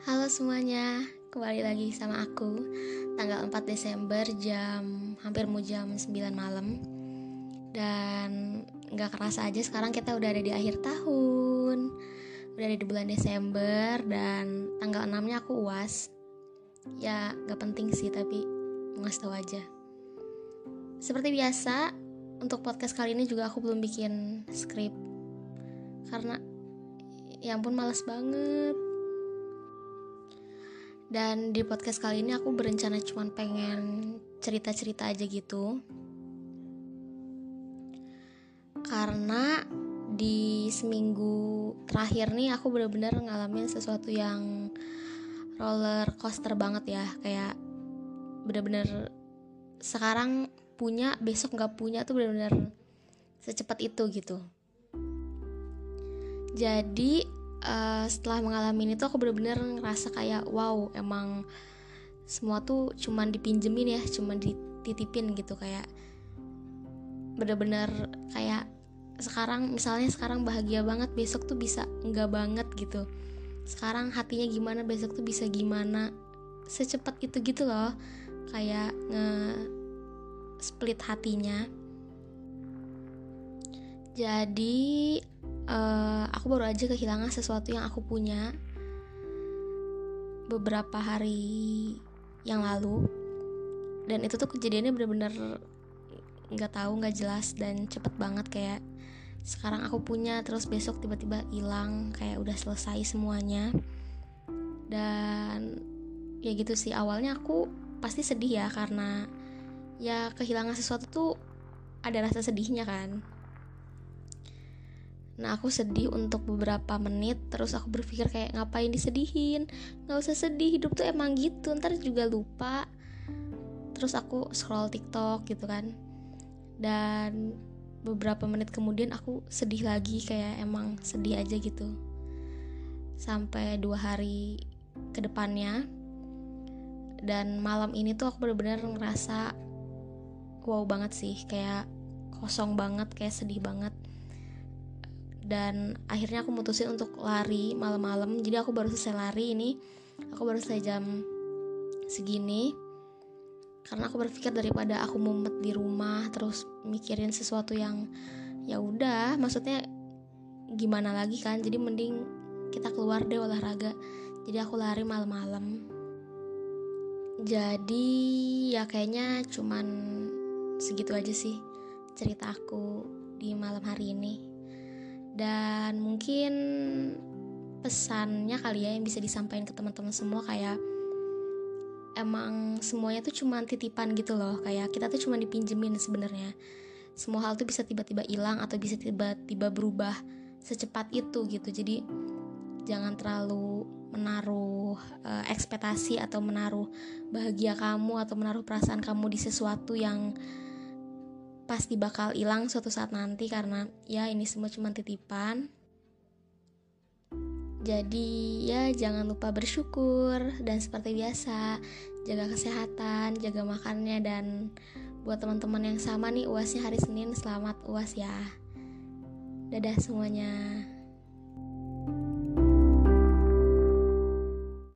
Halo semuanya, kembali lagi sama aku. Tanggal 4 Desember jam hampir mau jam 9 malam. Dan gak kerasa aja sekarang kita udah ada di akhir tahun. Udah ada di bulan Desember dan tanggal 6 nya aku uas. Ya gak penting sih tapi mau ngasih tau aja. Seperti biasa, untuk podcast kali ini juga aku belum bikin skrip. Karena ya ampun males banget dan di podcast kali ini aku berencana cuma pengen cerita-cerita aja gitu. Karena di seminggu terakhir nih aku bener-bener ngalamin sesuatu yang roller coaster banget ya. Kayak bener-bener sekarang punya, besok nggak punya tuh bener-bener secepat itu gitu. Jadi uh, setelah mengalami itu aku bener-bener ngerasa kayak wow emang semua tuh cuman dipinjemin ya cuman dititipin gitu. Kayak bener-bener kayak sekarang misalnya sekarang bahagia banget besok tuh bisa enggak banget gitu. Sekarang hatinya gimana besok tuh bisa gimana? Secepat itu gitu loh. Kayak nge split hatinya jadi uh, aku baru aja kehilangan sesuatu yang aku punya beberapa hari yang lalu. Dan itu tuh kejadiannya bener-bener nggak tahu nggak jelas dan cepet banget. Kayak sekarang aku punya terus besok tiba-tiba hilang kayak udah selesai semuanya. Dan ya gitu sih awalnya aku pasti sedih ya karena ya kehilangan sesuatu tuh ada rasa sedihnya kan Nah aku sedih untuk beberapa menit Terus aku berpikir kayak ngapain disedihin? Gak usah sedih hidup tuh emang gitu. Ntar juga lupa. Terus aku scroll tiktok gitu kan. Dan beberapa menit kemudian aku sedih lagi Kayak emang sedih aja gitu. Sampai dua hari ke depannya. Dan malam ini tuh aku bener-bener ngerasa Wow banget sih Kayak kosong banget Kayak sedih banget dan akhirnya aku mutusin untuk lari malam-malam. Jadi aku baru selesai lari ini. Aku baru selesai jam segini. Karena aku berpikir daripada aku mumet di rumah terus mikirin sesuatu yang ya udah maksudnya gimana lagi kan? Jadi mending kita keluar deh olahraga. Jadi aku lari malam-malam. Jadi ya kayaknya cuman segitu aja sih cerita aku di malam hari ini dan mungkin pesannya kali ya yang bisa disampaikan ke teman-teman semua kayak emang semuanya tuh cuma titipan gitu loh. Kayak kita tuh cuma dipinjemin sebenarnya. Semua hal tuh bisa tiba-tiba hilang atau bisa tiba-tiba berubah secepat itu gitu. Jadi jangan terlalu menaruh uh, ekspektasi atau menaruh bahagia kamu atau menaruh perasaan kamu di sesuatu yang pasti bakal hilang suatu saat nanti karena ya ini semua cuma titipan jadi ya jangan lupa bersyukur dan seperti biasa jaga kesehatan, jaga makannya dan buat teman-teman yang sama nih uasnya hari Senin selamat uas ya. Dadah semuanya.